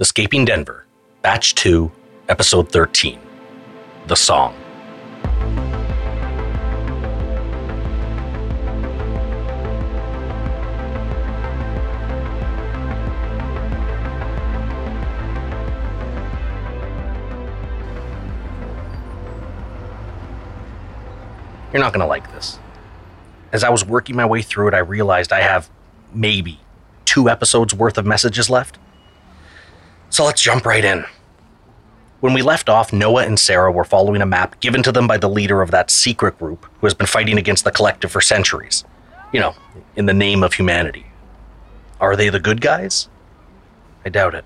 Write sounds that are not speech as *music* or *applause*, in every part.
Escaping Denver, Batch 2, Episode 13 The Song. You're not going to like this. As I was working my way through it, I realized I have maybe two episodes worth of messages left. So let's jump right in. When we left off, Noah and Sara were following a map given to them by the leader of that secret group who has been fighting against the collective for centuries. You know, in the name of humanity. Are they the good guys? I doubt it.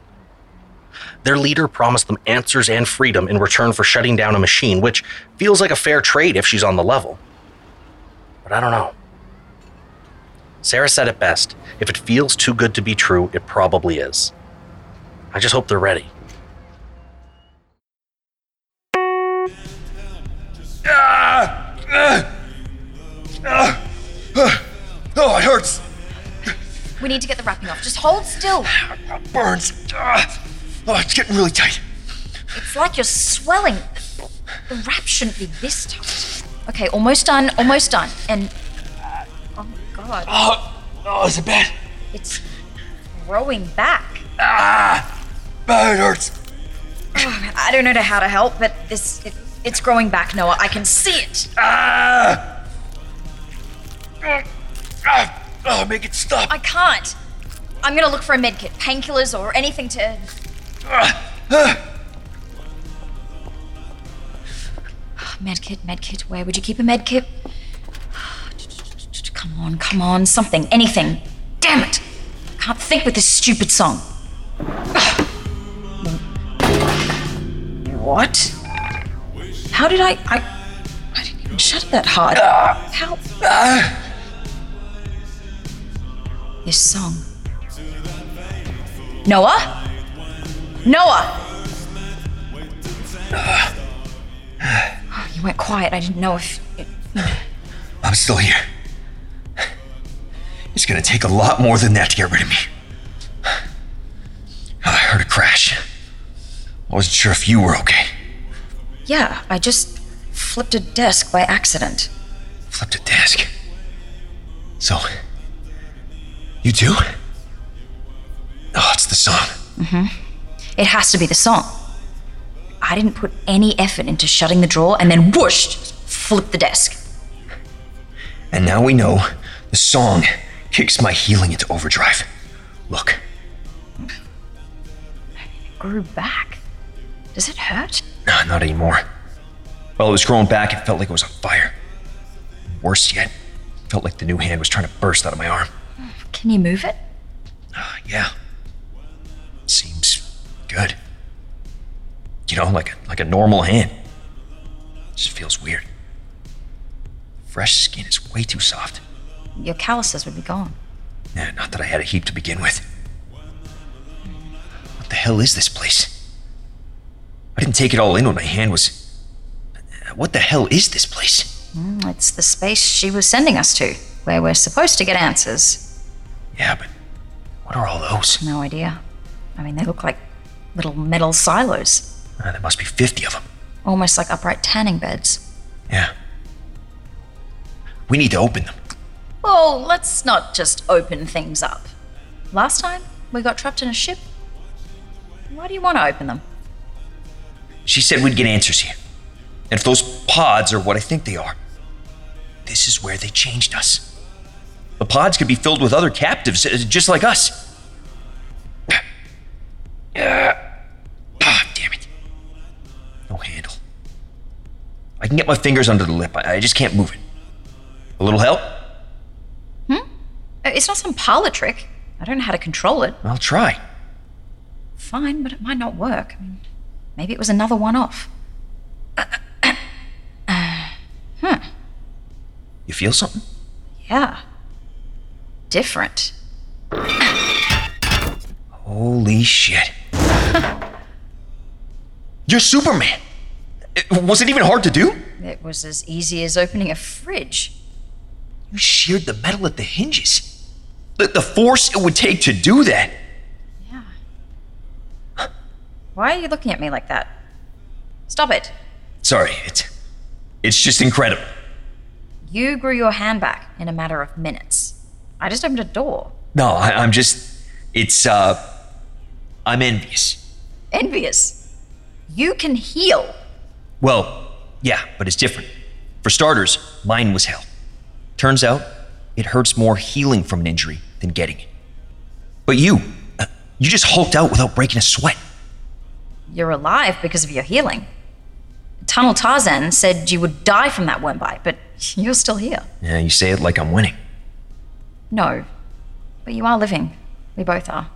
Their leader promised them answers and freedom in return for shutting down a machine, which feels like a fair trade if she's on the level. But I don't know. Sara said it best if it feels too good to be true, it probably is. I just hope they're ready. Oh, it hurts. We need to get the wrapping off. Just hold still. Burns. Ah. Oh, it's getting really tight. It's like you're swelling. The wrap shouldn't be this tight. Okay, almost done. Almost done. And oh my god, Oh, oh, is it bad? it's growing back. Ah, oh, it hurts. I don't know how to help, but this it, it's growing back, Noah. I can see it. Ah. Ah, ah. Oh, make it stop. I can't. I'm gonna look for a medkit, painkillers, or anything to. Ah, ah. Medkit, medkit. Where would you keep a medkit? *sighs* Come on, come on, something, anything. Damn it! I can't think with this stupid song. What? How did I? I, I didn't even shut it that hard. How? This song. Noah? Noah! Oh, you went quiet. I didn't know if. I'm still here. It's gonna take a lot more than that to get rid of me. Oh, I heard a crash. I wasn't sure if you were okay. Yeah, I just flipped a desk by accident. Flipped a desk. So, you too? Oh, it's the song. Mm-hmm. It has to be the song. I didn't put any effort into shutting the drawer and then whoosh, flipped the desk. And now we know the song kicks my healing into overdrive. Look, It Grew back. Does it hurt? nah, not anymore. While it was growing back, it felt like it was on fire. Worse yet, it felt like the new hand was trying to burst out of my arm. Can you move it? Ah, yeah. Seems good. You know, like a, like a normal hand. Just feels weird. Fresh skin is way too soft. Your calluses would be gone. Yeah, not that I had a heap to begin with. What the hell is this place? I didn't take it all in when my hand was. What the hell is this place? Mm, It's the space she was sending us to, where we're supposed to get answers. Yeah, but what are all those? No idea. I mean, they look like little metal silos, Ah, there must be 50 of them. almost like upright tanning beds. Yeah. We need to open them. Well, let's not just open things up. Last time, we got trapped in a ship. Why do you want to open them? She said we'd get answers here. And if those pods are what I think they are, this is where they changed us. The pods could be filled with other captives, uh, just like us. Ah, damn it. No handle. I can get my fingers under the lip. I I just can't move it. A little help? Hmm? It's not some parlor trick. I don't know how to control it. I'll try. Fine, but it might not work. I mean, maybe it was another one off. Uh *coughs* huh. You feel something? Yeah. Different. Holy shit. *laughs* You're Superman. It- Was it even hard to do? It was as easy as opening a fridge. You sheared the metal at the hinges. The, the force it would take to do that. Why are you looking at me like that? Stop it. Sorry, it's it's just incredible. You grew your hand back in a matter of minutes. I just opened a door. No, I, I'm just it's uh I'm envious. Envious. You can heal. Well, yeah, but it's different. For starters, mine was hell. Turns out, it hurts more healing from an injury than getting it. But you, uh, you just hulked out without breaking a sweat. You're alive because of your healing. Tunnel Tarzan said you would die from that worm bite, but you're still here. Yeah, you say it like I'm winning. No, but you are living. We both are.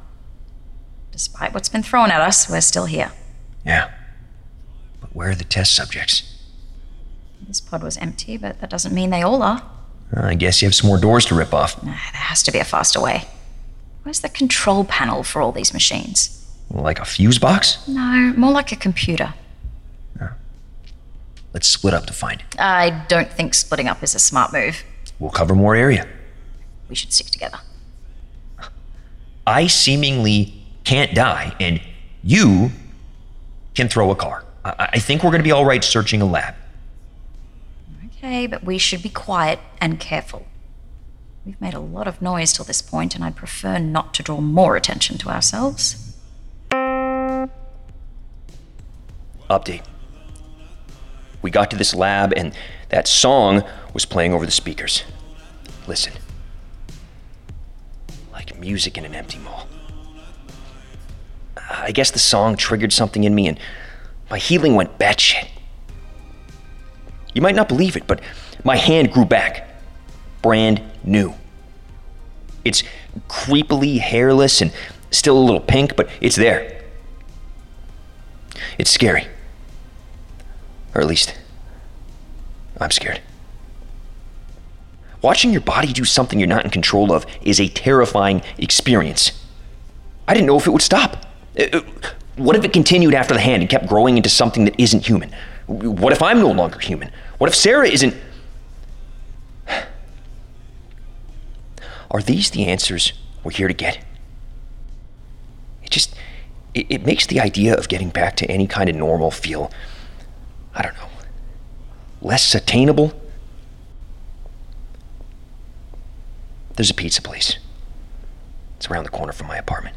Despite what's been thrown at us, we're still here. Yeah. But where are the test subjects? This pod was empty, but that doesn't mean they all are. Uh, I guess you have some more doors to rip off. There has to be a faster way. Where's the control panel for all these machines? Like a fuse box? No, more like a computer. Let's split up to find it. I don't think splitting up is a smart move. We'll cover more area. We should stick together. I seemingly can't die, and you can throw a car. I, I think we're going to be all right searching a lab. Okay, but we should be quiet and careful. We've made a lot of noise till this point, and I'd prefer not to draw more attention to ourselves. Update. We got to this lab, and that song was playing over the speakers. Listen. Like music in an empty mall. I guess the song triggered something in me, and my healing went batshit. You might not believe it, but my hand grew back. Brand new. It's creepily hairless and still a little pink, but it's there. It's scary. Or at least, I'm scared. Watching your body do something you're not in control of is a terrifying experience. I didn't know if it would stop. Uh, uh, What if it continued after the hand and kept growing into something that isn't human? What if I'm no longer human? What if Sara isn't. Are these the answers we're here to get? It just. It, it makes the idea of getting back to any kind of normal feel. I don't know. Less attainable? There's a pizza place. It's around the corner from my apartment.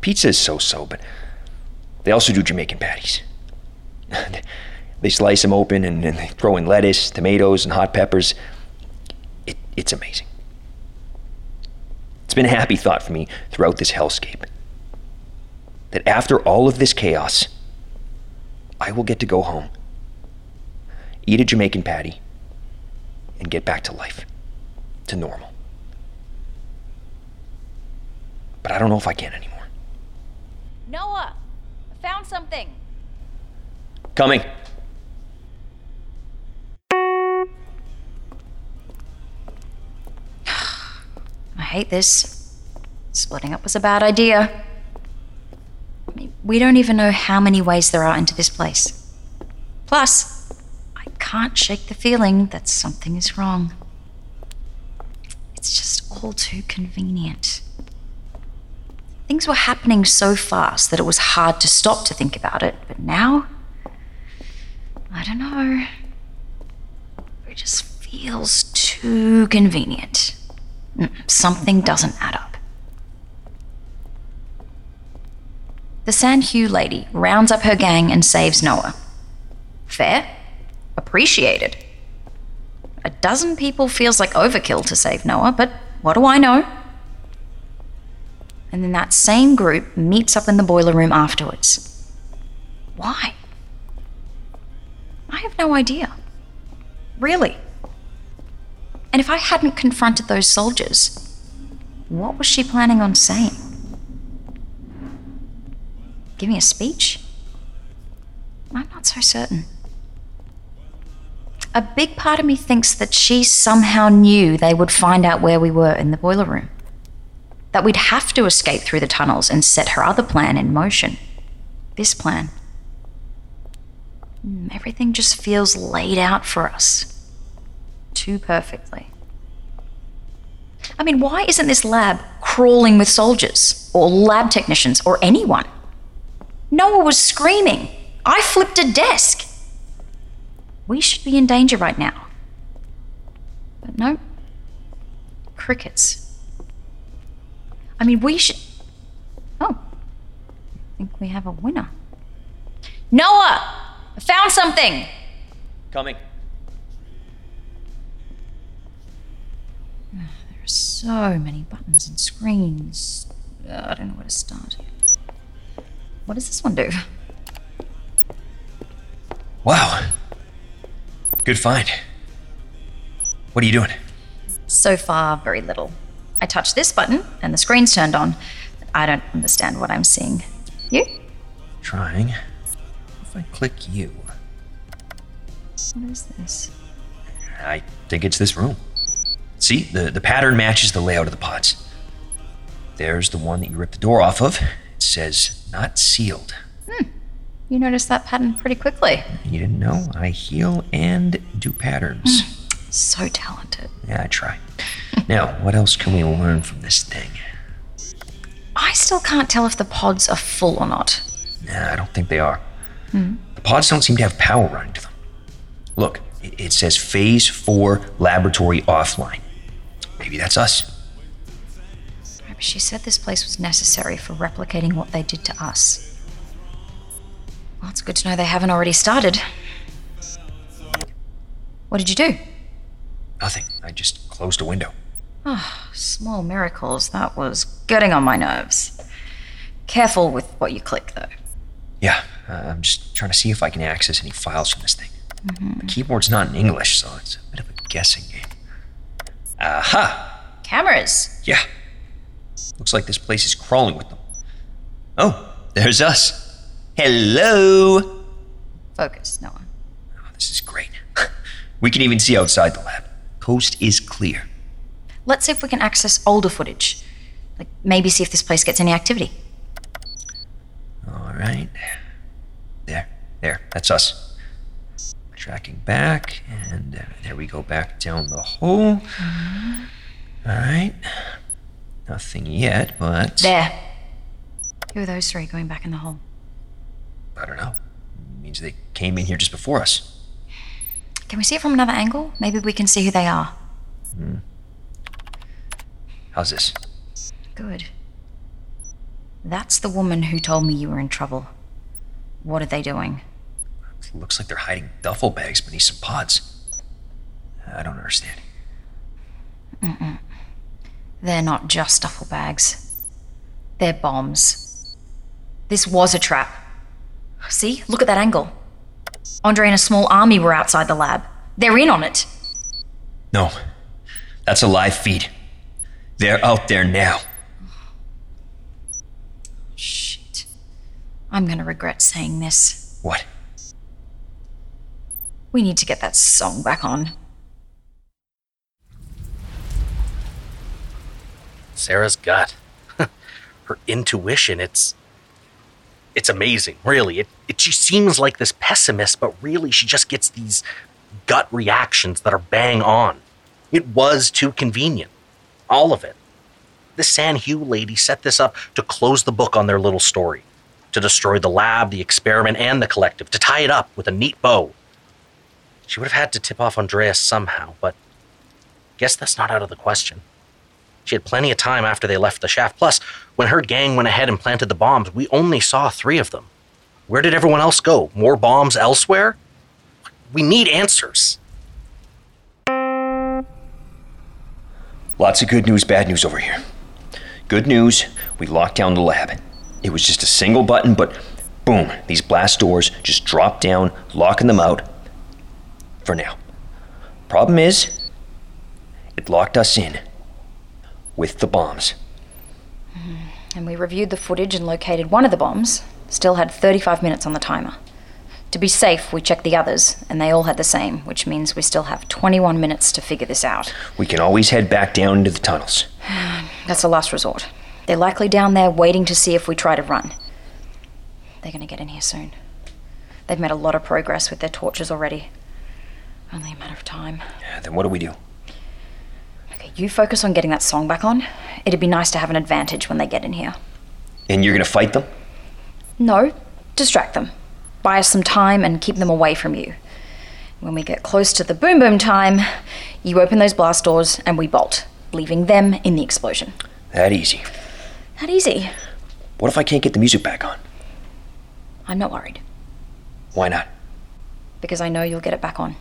Pizza is so so, but they also do Jamaican patties. *laughs* they slice them open and, and they throw in lettuce, tomatoes, and hot peppers. It, it's amazing. It's been a happy thought for me throughout this hellscape that after all of this chaos, I will get to go home, eat a Jamaican patty, and get back to life, to normal. But I don't know if I can anymore. Noah, I found something. Coming. *sighs* I hate this. Splitting up was a bad idea. We don't even know how many ways there are into this place. Plus, I can't shake the feeling that something is wrong. It's just all too convenient. Things were happening so fast that it was hard to stop to think about it, but now, I don't know. It just feels too convenient. Mm, Something doesn't add up. The San Hugh lady rounds up her gang and saves Noah. Fair? Appreciated. A dozen people feels like overkill to save Noah, but what do I know? And then that same group meets up in the boiler room afterwards. Why? I have no idea. Really. And if I hadn't confronted those soldiers, what was she planning on saying? Giving a speech? I'm not so certain. A big part of me thinks that she somehow knew they would find out where we were in the boiler room. That we'd have to escape through the tunnels and set her other plan in motion. This plan. Mm, Everything just feels laid out for us. Too perfectly. I mean, why isn't this lab crawling with soldiers, or lab technicians, or anyone? Noah was screaming. I flipped a desk. We should be in danger right now. But no. Crickets. I mean, we should. Oh. I think we have a winner. Noah! I found something! Coming. There are so many buttons and screens. I don't know where to start. What does this one do? Wow. Good find. What are you doing? So far, very little. I touch this button and the screen's turned on. I don't understand what I'm seeing. You? Trying. If I click you, What is this? I think it's this room. See, the, the pattern matches the layout of the pods. There's the one that you ripped the door off of. Says not sealed. Hmm. You noticed that pattern pretty quickly. You didn't know? I heal and do patterns. Hmm. So talented. Yeah, I try. *laughs* Now, what else can we learn from this thing? I still can't tell if the pods are full or not. Nah, I don't think they are. Hmm. The pods don't seem to have power running to them. Look, it, says Phase 4 Laboratory Offline. Maybe that's us. She said this place was necessary for replicating what they did to us. Well, it's good to know they haven't already started. What did you do? Nothing. I just closed a window. Ah, small miracles. That was getting on my nerves. Careful with what you click, though. Yeah, uh, I'm just trying to see if I can access any files from this thing. The keyboard's not in English, so it's a bit of a guessing game. Aha! Cameras. Yeah. Looks like this place is crawling with them. Oh, there's us. Hello! Focus, Noah. Oh, this is great. *laughs* we can even see outside the lab. Coast is clear. Let's see if we can access older footage. Like, maybe see if this place gets any activity. All right. There, there, that's us. Tracking back, and uh, there we go back down the hole. All right. Nothing yet, but There. Who are those three going back in the hole? I don't know. means they came in here just before us. Can we see it from another angle? Maybe we can see who they are. Hmm. How's this? Good. That's the woman who told me you were in trouble. What are they doing? Looks like they're hiding duffel bags beneath some pods. I don't understand. They're not just duffel bags. They're bombs. This was a trap. See? Look at that angle. Andre and a small army were outside the lab. They're in on it. No, that's a live feed. They're out there now. Shit. I'm gonna regret saying this. What? We need to get that song back on. Sara's gut. *laughs* Her intuition, it's it's amazing, really. It, it she seems like this pessimist, but really she just gets these gut reactions that are bang on. It was too convenient. All of it. The San Hugh lady set this up to close the book on their little story, to destroy the lab, the experiment, and the collective, to tie it up with a neat bow. She would have had to tip off Andres somehow, but guess that's not out of the question. She had plenty of time after they left the shaft. Plus, when her gang went ahead and planted the bombs, we only saw three of them. Where did everyone else go? More bombs elsewhere? We need answers. Lots of good news, bad news over here. Good news, we locked down the lab. It was just a single button, but boom, these blast doors just dropped down, locking them out. For now. Problem is, it locked us in with the bombs. Mm-hmm. And we reviewed the footage and located one of the bombs. Still had 35 minutes on the timer. To be safe, we checked the others, and they all had the same, which means we still have 21 minutes to figure this out. We can always head back down into the tunnels. *sighs* That's a last resort. They're likely down there waiting to see if we try to run. They're gonna get in here soon. They've made a lot of progress with their torches already. Only a matter of time. Then what do we do? You focus on getting that song back on. It'd be nice to have an advantage when they get in here. And you're gonna fight them? No, distract them, buy us some time, and keep them away from you. When we get close to the boom boom time, you open those blast doors and we bolt, leaving them in the explosion. That easy. That easy. What if I can't get the music back on? I'm not worried, Why not? because I know you'll get it back on.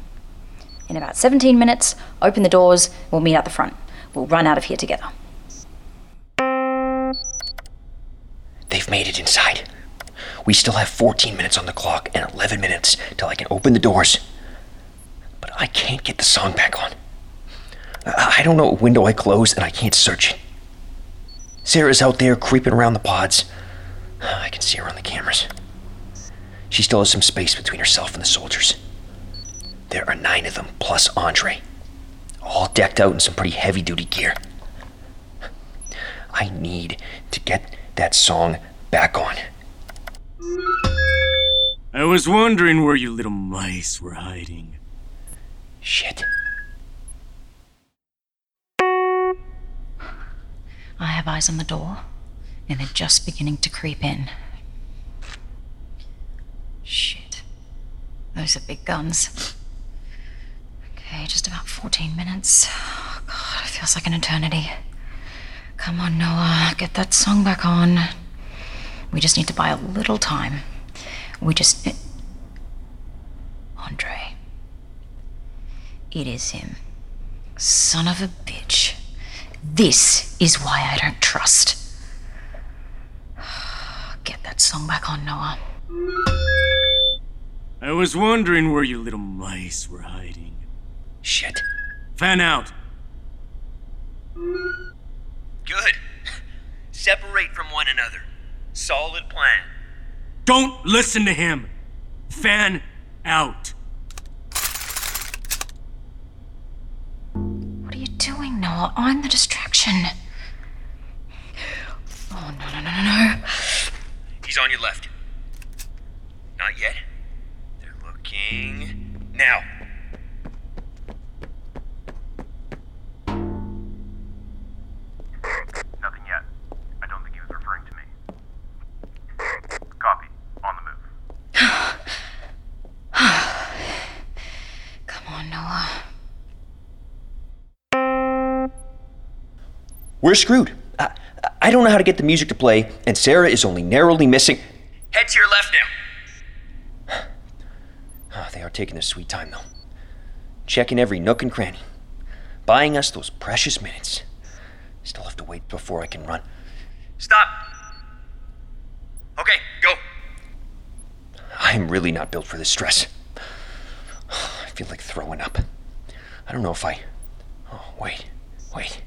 In about 17 minutes, open the doors, we'll meet at the front. We'll run out of here together. They've made it inside. We still have 14 minutes on the clock and 11 minutes till I can open the doors. But I can't get the song back on. I I don't know what window I closed and I can't search it. Sara's out there creeping around the pods. I can see her on the cameras. She still has some space between herself and the soldiers. There are nine of them, plus Andre. All decked out in some pretty heavy duty gear. I need to get that song back on. I was wondering where you little mice were hiding. Shit. I have eyes on the door, and they're just beginning to creep in. Shit. Those are big guns. Just about 14 minutes. Oh, God, it feels like an eternity. Come on, Noah, get that song back on. We just need to buy a little time. We just. Eh, Andre. It is him. Son of a bitch. This is why I don't trust. *sighs* Get that song back on, Noah. I was wondering where you little mice were hiding. Shit. Fan out. Good. *laughs* Separate from one another. Solid plan. Don't listen to him. Fan out. What are you doing, Noah? I'm the distraction. Oh, no, no, no, no, no. He's on your left. Not yet. They're looking. Now. We're screwed. I, I don't know how to get the music to play, and Sara is only narrowly missing. Head to your left now. Ah, they are taking their sweet time, though. Checking every nook and cranny. Buying us those precious minutes. Still have to wait before I can run. Stop! Okay, go. I am really not built for this stress. *sighs* I feel like throwing up. I don't know if I. Oh, wait, wait.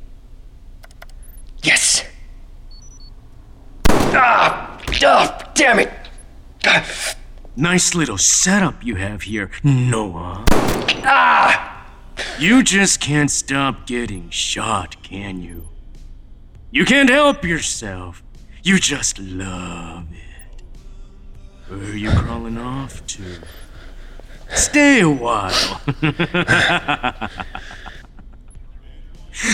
Ah! Ah! Damn it! Nice little setup you have here, Noah. Ah! You just can't stop getting shot, can you? You can't help yourself. You just love it. Where are you crawling off to? Stay a while. *laughs*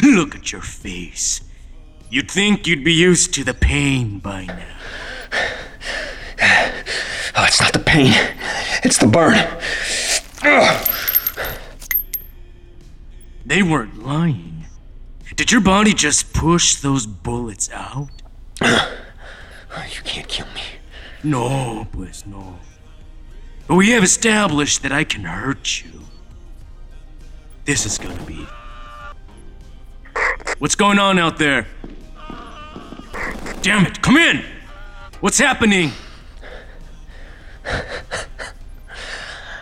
Look at your face. You'd think you'd be used to the pain by now. *sighs* Oh, it's not the pain. It's the burn. Ugh. They weren't lying. Did your body just push those bullets out? *sighs* You can't kill me. No, pues no. But we have established that I can hurt you. This is gonna be. What's going on out there? Damn it, come in! What's happening?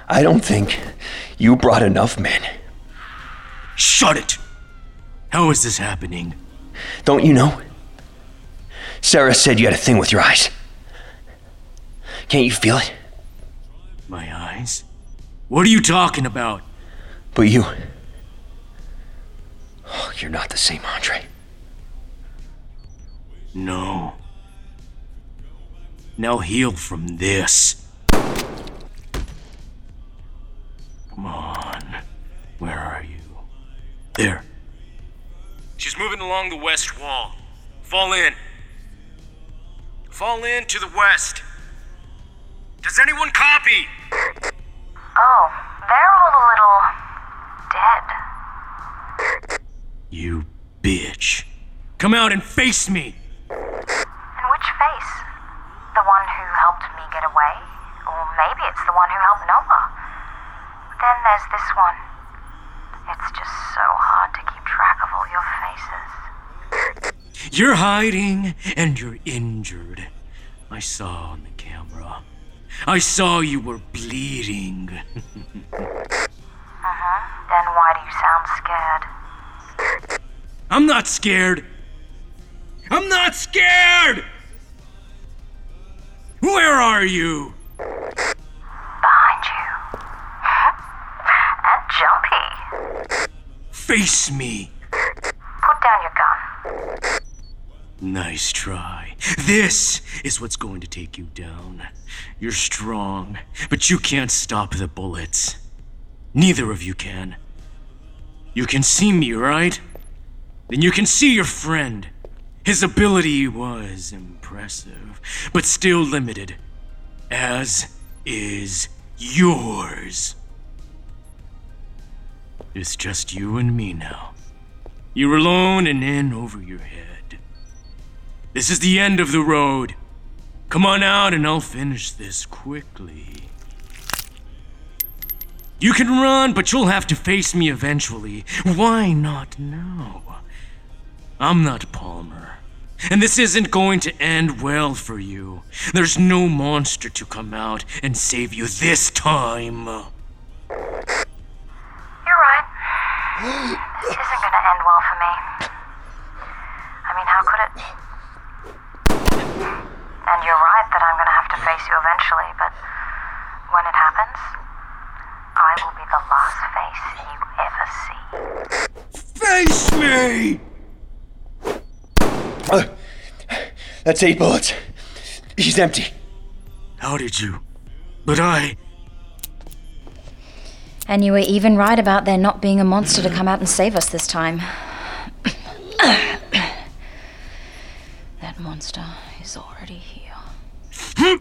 I don't think you brought enough men. Shut it! How is this happening? Don't you know? Sara said you had a thing with your eyes. Can't you feel it? My eyes? What are you talking about? But you. Oh, you're not the same Andre. No. Now heal from this. Come on. Where are you? There. She's moving along the west wall. Fall in. Fall in to the west. Does anyone copy? Oh, they're all a little dead. You bitch. Come out and face me! And which face? The one who helped me get away? Or maybe it's the one who helped Noah. Then there's this one. It's just so hard to keep track of all your faces. You're hiding and you're injured. I saw on the camera. I saw you were bleeding. Mhm. *laughs* Then why do you sound scared? I'm not scared. I'm not scared! Where are you? Behind you. and jumpy. Face me. Put down your gun. Nice try. This is what's going to take you down. You're strong, but you can't stop the bullets. Neither of you can. You can see me, right? Then you can see your friend. His ability was impressive, but still limited. As is yours. It's just you and me now. You're alone and in over your head. This is the end of the road. Come on out and I'll finish this quickly. You can run, but you'll have to face me eventually. Why not now? I'm not Palmer. And this isn't going to end well for you. There's no monster to come out and save you this time. You're right. this isn't gonna end well for me. I mean, how could it? And you're right that I'm gonna have to face you eventually, but when it happens, I will be the last face you ever see. Face me! Uh, *sighs* that's eight bullets. He's empty. How did you? But I. And you were even right about there not being a monster to come out and save us this time. *coughs* that monster is already here.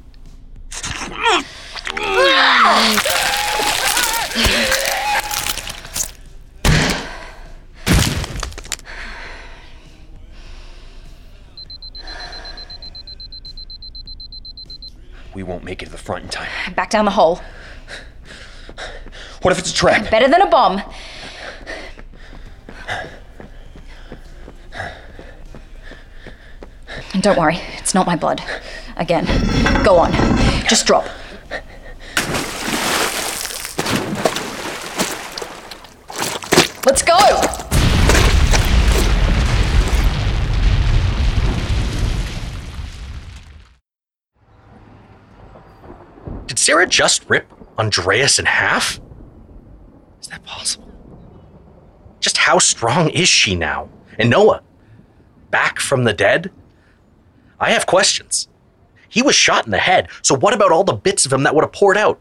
Make it to the front in time. Back down the hole. What if it's a trap? Better than a bomb. And don't worry, it's not my blood. Again. Go on. Just drop. Let's go! Did Sara just rip Andres in half? Is that possible? Just how strong is she now? And Noah? Back from the dead? I have questions. He was shot in the head, so what about all the bits of him that would have poured out?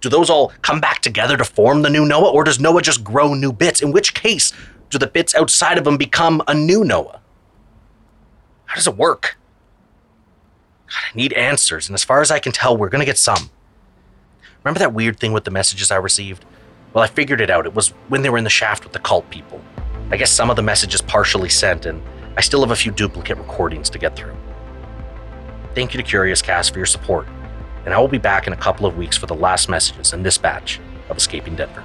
Do those all come back together to form the new Noah, or does Noah just grow new bits? In which case, do the bits outside of him become a new Noah? How does it work? God, I need answers, and as far as I can tell, we're gonna get some. Remember that weird thing with the messages I received? Well, I figured it out. It was when they were in the shaft with the cult people. I guess some of the messages partially sent, and I still have a few duplicate recordings to get through. Thank you to Curiouscast for your support, and I will be back in a couple of weeks for the last messages in this batch of Escaping Denver.